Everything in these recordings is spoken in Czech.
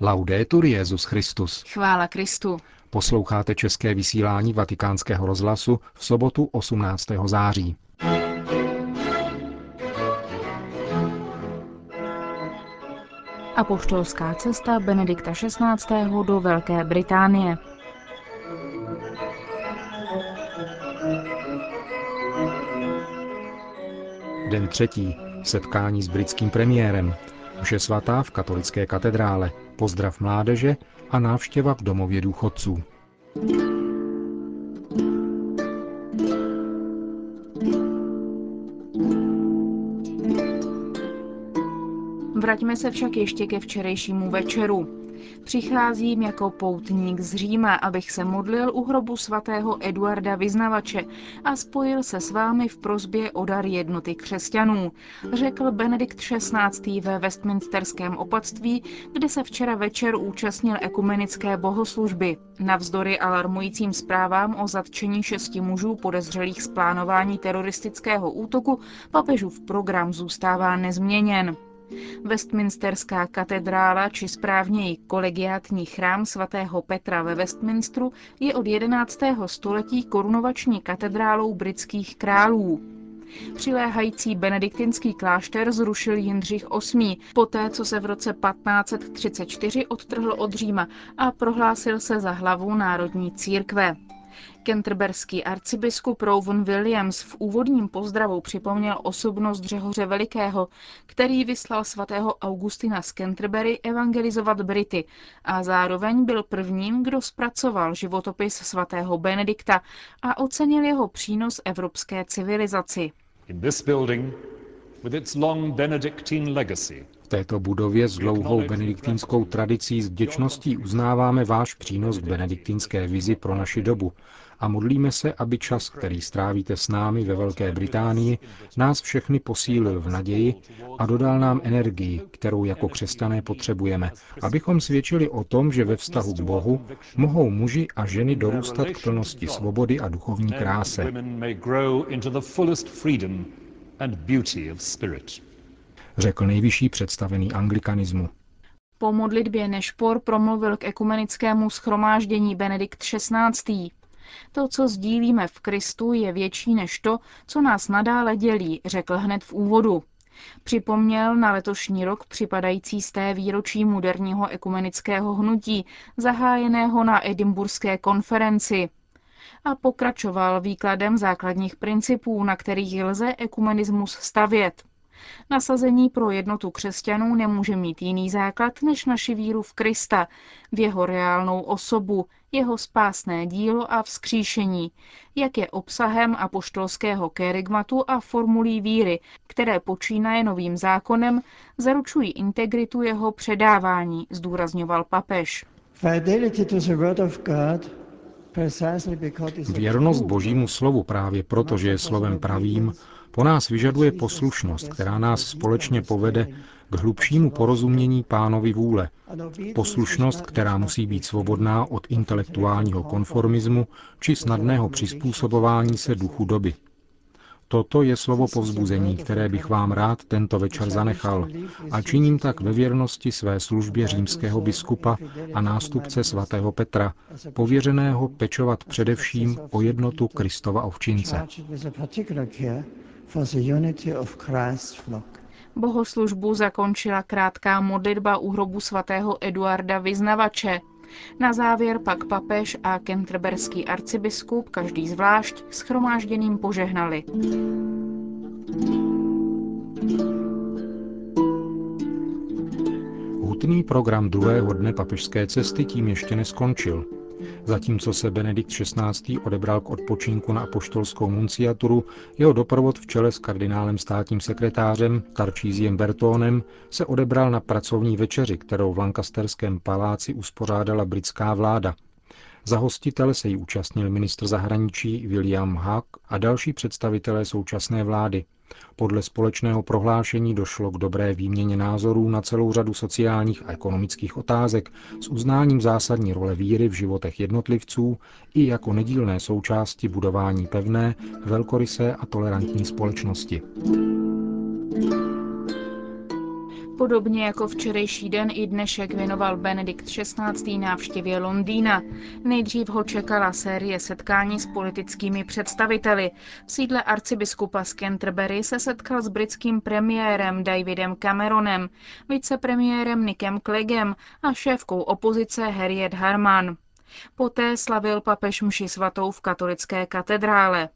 Laudetur Jezus Christus. Chvála Kristu. Posloucháte české vysílání Vatikánského rozhlasu v sobotu 18. září. Apoštolská cesta Benedikta XVI. do Velké Británie. Den třetí. Setkání s britským premiérem. Vše svatá v katolické katedrále. Pozdrav mládeže a návštěva v domově důchodců. Vraťme se však ještě ke včerejšímu večeru. Přicházím jako poutník z Říma, abych se modlil u hrobu svatého Eduarda Vyznavače a spojil se s vámi v prozbě o dar jednoty křesťanů, řekl Benedikt XVI. ve Westminsterském opatství, kde se včera večer účastnil ekumenické bohoslužby. Navzdory alarmujícím zprávám o zatčení šesti mužů podezřelých z plánování teroristického útoku, papežův program zůstává nezměněn. Westminsterská katedrála, či správněji kolegiátní chrám svatého Petra ve Westminsteru, je od 11. století korunovační katedrálou britských králů. Přiléhající benediktinský klášter zrušil Jindřich VIII, poté co se v roce 1534 odtrhl od Říma a prohlásil se za hlavu národní církve. Kenterberský arcibiskup Rowan Williams v úvodním pozdravu připomněl osobnost Řehoře Velikého, který vyslal svatého Augustina z Canterbury evangelizovat Brity a zároveň byl prvním, kdo zpracoval životopis svatého Benedikta a ocenil jeho přínos evropské civilizaci. In this building, with its long Benedictine legacy, v této budově s dlouhou benediktínskou tradicí s vděčností uznáváme váš přínos k benediktinské vizi pro naši dobu. A modlíme se, aby čas, který strávíte s námi ve Velké Británii, nás všechny posílil v naději a dodal nám energii, kterou jako křesťané potřebujeme, abychom svědčili o tom, že ve vztahu k Bohu mohou muži a ženy dorůstat k plnosti svobody a duchovní kráse řekl nejvyšší představený anglikanismu. Po modlitbě Nešpor promluvil k ekumenickému schromáždění Benedikt XVI. To, co sdílíme v Kristu, je větší než to, co nás nadále dělí, řekl hned v úvodu. Připomněl na letošní rok připadající z té výročí moderního ekumenického hnutí, zahájeného na Edimburské konferenci. A pokračoval výkladem základních principů, na kterých lze ekumenismus stavět. Nasazení pro jednotu křesťanů nemůže mít jiný základ než naši víru v Krista, v jeho reálnou osobu, jeho spásné dílo a vzkříšení, jak je obsahem apoštolského kérigmatu a formulí víry, které počínaje novým zákonem, zaručují integritu jeho předávání, zdůrazňoval papež. Věrnost Božímu slovu právě proto, že je slovem pravým, po nás vyžaduje poslušnost, která nás společně povede k hlubšímu porozumění pánovi vůle. Poslušnost, která musí být svobodná od intelektuálního konformismu či snadného přizpůsobování se duchu doby. Toto je slovo povzbuzení, které bych vám rád tento večer zanechal a činím tak ve věrnosti své službě římského biskupa a nástupce svatého Petra, pověřeného pečovat především o jednotu Kristova ovčince. Bohoslužbu zakončila krátká modlitba u hrobu svatého Eduarda Vyznavače. Na závěr pak papež a kentrberský arcibiskup, každý zvlášť, schromážděným požehnali. Hutný program druhého dne papežské cesty tím ještě neskončil. Zatímco se Benedikt XVI. odebral k odpočinku na apoštolskou nunciaturu, jeho doprovod v čele s kardinálem státním sekretářem Tarčíziem Bertónem se odebral na pracovní večeři, kterou v Lancasterském paláci uspořádala britská vláda. Za hostitele se jí účastnil ministr zahraničí William Hack a další představitelé současné vlády. Podle společného prohlášení došlo k dobré výměně názorů na celou řadu sociálních a ekonomických otázek s uznáním zásadní role víry v životech jednotlivců i jako nedílné součásti budování pevné, velkorysé a tolerantní společnosti. Podobně jako včerejší den i dnešek věnoval Benedikt XVI. návštěvě Londýna. Nejdřív ho čekala série setkání s politickými představiteli. V sídle arcibiskupa z Canterbury se setkal s britským premiérem Davidem Cameronem, vicepremiérem Nickem Cleggem a šéfkou opozice Harriet Harman. Poté slavil papež mši svatou v katolické katedrále.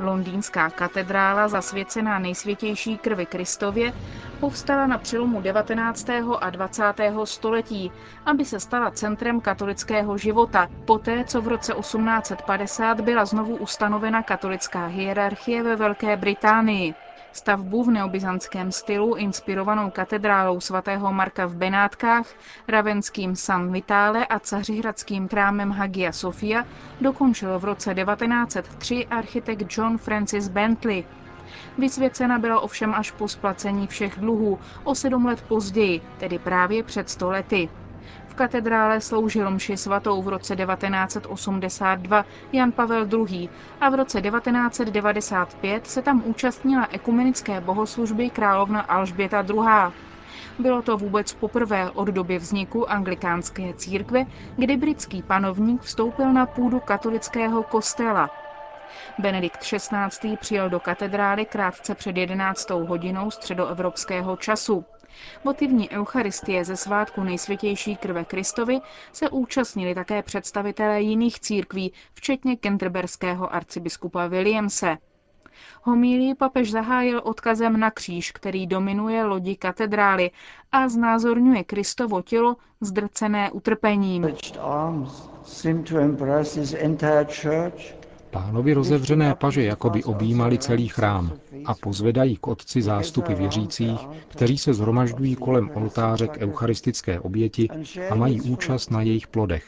Londýnská katedrála, zasvěcená nejsvětější krvi Kristově, povstala na přelomu 19. a 20. století, aby se stala centrem katolického života, poté co v roce 1850 byla znovu ustanovena katolická hierarchie ve Velké Británii. Stavbu v neobyzantském stylu, inspirovanou katedrálou svatého Marka v Benátkách, ravenským San Vitále a cařihradským krámem Hagia Sofia, dokončil v roce 1903 architekt John Francis Bentley. Vysvěcena byla ovšem až po splacení všech dluhů, o sedm let později, tedy právě před sto lety katedrále sloužil mši svatou v roce 1982 Jan Pavel II. a v roce 1995 se tam účastnila ekumenické bohoslužby královna Alžběta II. Bylo to vůbec poprvé od doby vzniku anglikánské církve, kdy britský panovník vstoupil na půdu katolického kostela. Benedikt XVI. přijel do katedrály krátce před 11. hodinou středoevropského času. Motivní eucharistie ze svátku nejsvětější krve Kristovi se účastnili také představitelé jiných církví, včetně kenterberského arcibiskupa Williamse. Homílii papež zahájil odkazem na kříž, který dominuje lodi katedrály a znázorňuje Kristovo tělo zdrcené utrpením. Pánovi rozevřené paže jakoby objímali celý chrám a pozvedají k otci zástupy věřících, kteří se zhromažďují kolem oltáře k eucharistické oběti a mají účast na jejich plodech.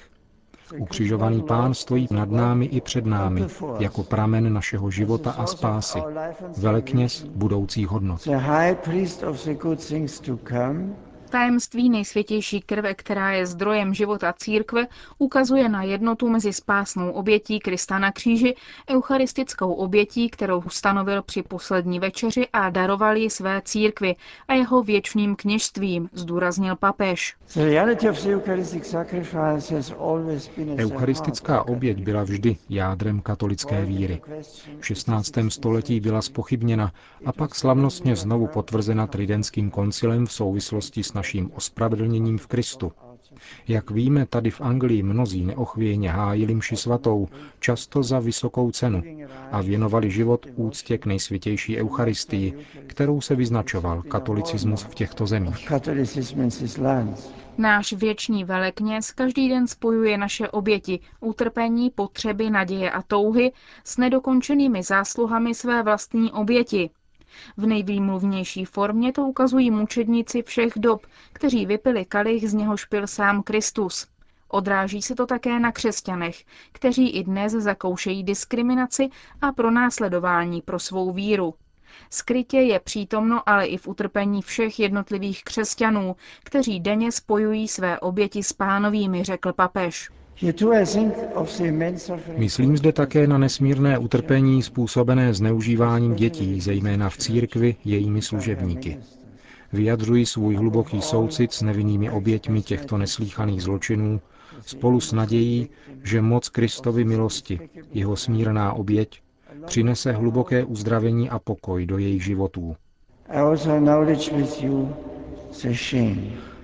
Ukřižovaný pán stojí nad námi i před námi, jako pramen našeho života a spásy, velekněz budoucích hodnot. Tajemství nejsvětější krve, která je zdrojem života církve, ukazuje na jednotu mezi spásnou obětí Krista na kříži, eucharistickou obětí, kterou ustanovil při poslední večeři a daroval ji své církvi a jeho věčným kněžstvím, zdůraznil papež. Eucharistická oběť byla vždy jádrem katolické víry. V 16. století byla spochybněna a pak slavnostně znovu potvrzena Tridentským koncilem v souvislosti s naším ospravedlněním v Kristu. Jak víme, tady v Anglii mnozí neochvějně hájili mši svatou, často za vysokou cenu, a věnovali život úctě k nejsvětější Eucharistii, kterou se vyznačoval katolicismus v těchto zemích. Náš věčný velekněz každý den spojuje naše oběti, utrpení, potřeby, naděje a touhy s nedokončenými zásluhami své vlastní oběti, v nejvýmluvnější formě to ukazují mučedníci všech dob, kteří vypili kalich, z něhož pil sám Kristus. Odráží se to také na křesťanech, kteří i dnes zakoušejí diskriminaci a pronásledování pro svou víru. Skrytě je přítomno ale i v utrpení všech jednotlivých křesťanů, kteří denně spojují své oběti s pánovými, řekl papež. Myslím zde také na nesmírné utrpení způsobené zneužíváním dětí, zejména v církvi jejími služebníky. Vyjadřuji svůj hluboký soucit s nevinnými oběťmi těchto neslíchaných zločinů spolu s nadějí, že moc Kristovy milosti, jeho smírná oběť, přinese hluboké uzdravení a pokoj do jejich životů.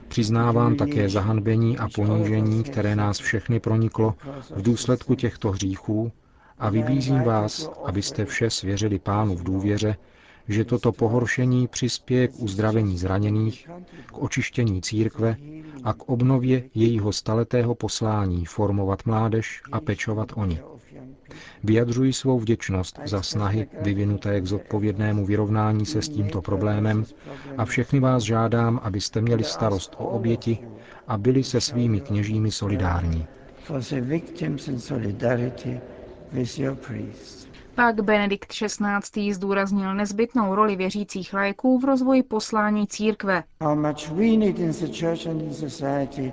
Přiznávám také zahanbení a ponížení, které nás všechny proniklo v důsledku těchto hříchů a vybízím vás, abyste vše svěřili pánu v důvěře, že toto pohoršení přispěje k uzdravení zraněných, k očištění církve a k obnově jejího staletého poslání formovat mládež a pečovat o ně. Vyjadřuji svou vděčnost za snahy vyvinuté k zodpovědnému vyrovnání se s tímto problémem a všechny vás žádám, abyste měli starost o oběti a byli se svými kněžími solidární. Pak Benedikt XVI. zdůraznil nezbytnou roli věřících lajků v rozvoji poslání církve.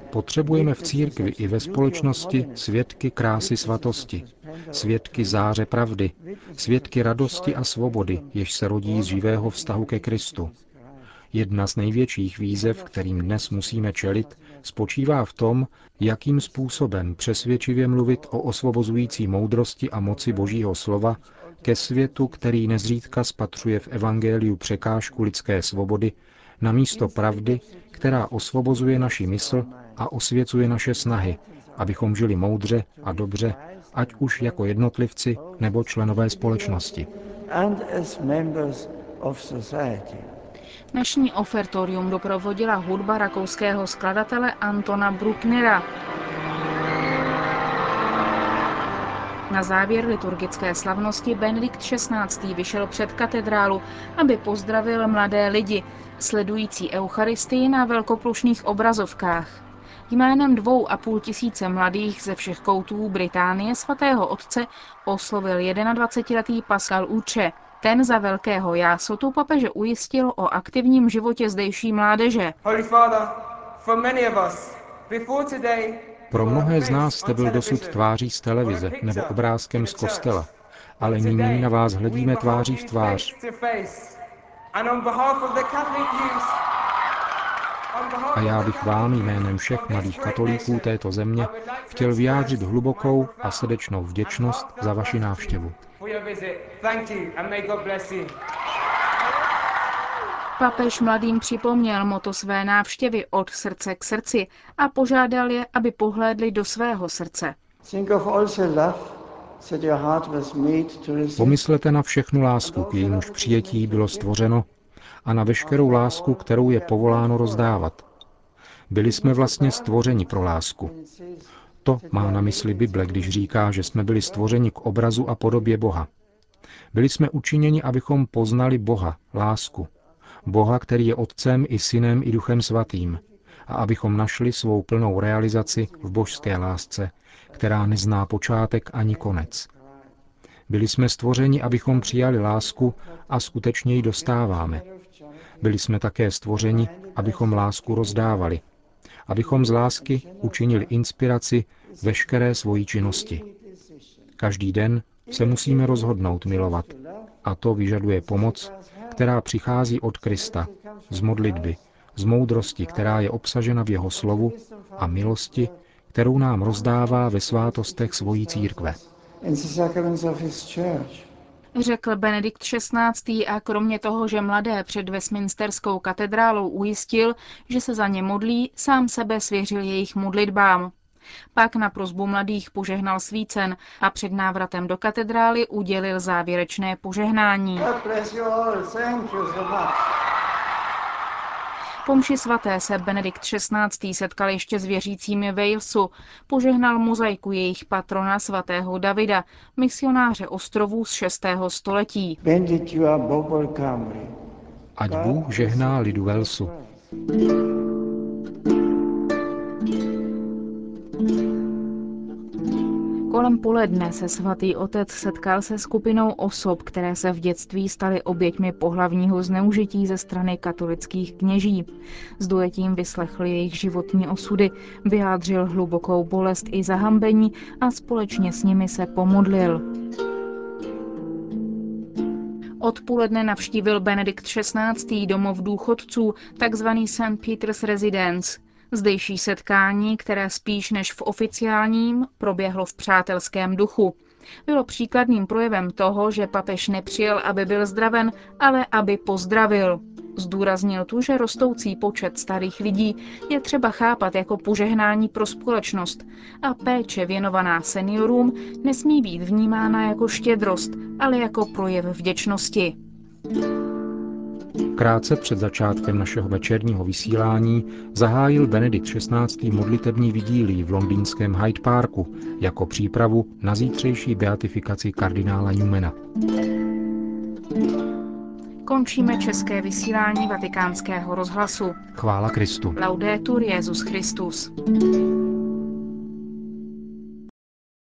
Potřebujeme v církvi i ve společnosti svědky krásy svatosti, svědky záře pravdy, svědky radosti a svobody, jež se rodí z živého vztahu ke Kristu. Jedna z největších výzev, kterým dnes musíme čelit, spočívá v tom, jakým způsobem přesvědčivě mluvit o osvobozující moudrosti a moci Božího slova ke světu, který nezřídka spatřuje v Evangeliu překážku lidské svobody, na místo pravdy, která osvobozuje naši mysl a osvěcuje naše snahy, abychom žili moudře a dobře, ať už jako jednotlivci nebo členové společnosti. Dnešní ofertorium doprovodila hudba rakouského skladatele Antona Brucknera. Na závěr liturgické slavnosti Benedikt XVI. vyšel před katedrálu, aby pozdravil mladé lidi, sledující Eucharistii na velkoplošných obrazovkách. Jménem dvou a půl tisíce mladých ze všech koutů Británie svatého otce oslovil 21-letý Pascal Uče. Ten za velkého. Jásotu papeže ujistil o aktivním životě zdejší mládeže. Pro mnohé z nás jste byl dosud tváří z televize nebo obrázkem z kostela, ale nyní na vás hledíme tváří v tvář. A já bych vám jménem všech mladých katolíků této země chtěl vyjádřit hlubokou a srdečnou vděčnost za vaši návštěvu. Papež mladým připomněl moto své návštěvy od srdce k srdci a požádal je, aby pohlédli do svého srdce. Pomyslete na všechnu lásku, k jejímuž přijetí bylo stvořeno, a na veškerou lásku, kterou je povoláno rozdávat. Byli jsme vlastně stvořeni pro lásku. To má na mysli Bible, když říká, že jsme byli stvořeni k obrazu a podobě Boha. Byli jsme učiněni, abychom poznali Boha, lásku. Boha, který je Otcem i Synem i Duchem Svatým. A abychom našli svou plnou realizaci v božské lásce, která nezná počátek ani konec. Byli jsme stvořeni, abychom přijali lásku a skutečně ji dostáváme. Byli jsme také stvořeni, abychom lásku rozdávali, abychom z lásky učinili inspiraci veškeré svojí činnosti. Každý den se musíme rozhodnout milovat. A to vyžaduje pomoc, která přichází od Krista, z modlitby, z moudrosti, která je obsažena v jeho slovu a milosti, kterou nám rozdává ve svátostech svojí církve řekl Benedikt XVI. a kromě toho, že mladé před Westminsterskou katedrálou ujistil, že se za ně modlí, sám sebe svěřil jejich modlitbám. Pak na prozbu mladých požehnal svícen a před návratem do katedrály udělil závěrečné požehnání. Po mši svaté se Benedikt XVI. setkal ještě s věřícími Walesu, požehnal mozaiku jejich patrona svatého Davida, misionáře ostrovů z 6. století. Ať Bůh žehná lidu Walesu. Poledne se svatý otec setkal se skupinou osob, které se v dětství staly oběťmi pohlavního zneužití ze strany katolických kněží. S duetím vyslechl jejich životní osudy, vyjádřil hlubokou bolest i zahambení a společně s nimi se pomodlil. Odpoledne navštívil Benedikt XVI. domov důchodců, takzvaný St. Peter's Residence. Zdejší setkání, které spíš než v oficiálním, proběhlo v přátelském duchu. Bylo příkladným projevem toho, že papež nepřijel, aby byl zdraven, ale aby pozdravil. Zdůraznil tu, že rostoucí počet starých lidí je třeba chápat jako požehnání pro společnost a péče věnovaná seniorům nesmí být vnímána jako štědrost, ale jako projev vděčnosti. Krátce před začátkem našeho večerního vysílání zahájil Benedikt XVI. modlitební vigílii v londýnském Hyde Parku jako přípravu na zítřejší beatifikaci kardinála Newmana. Končíme české vysílání vatikánského rozhlasu. Chvála Kristu. Laudetur Jezus Christus.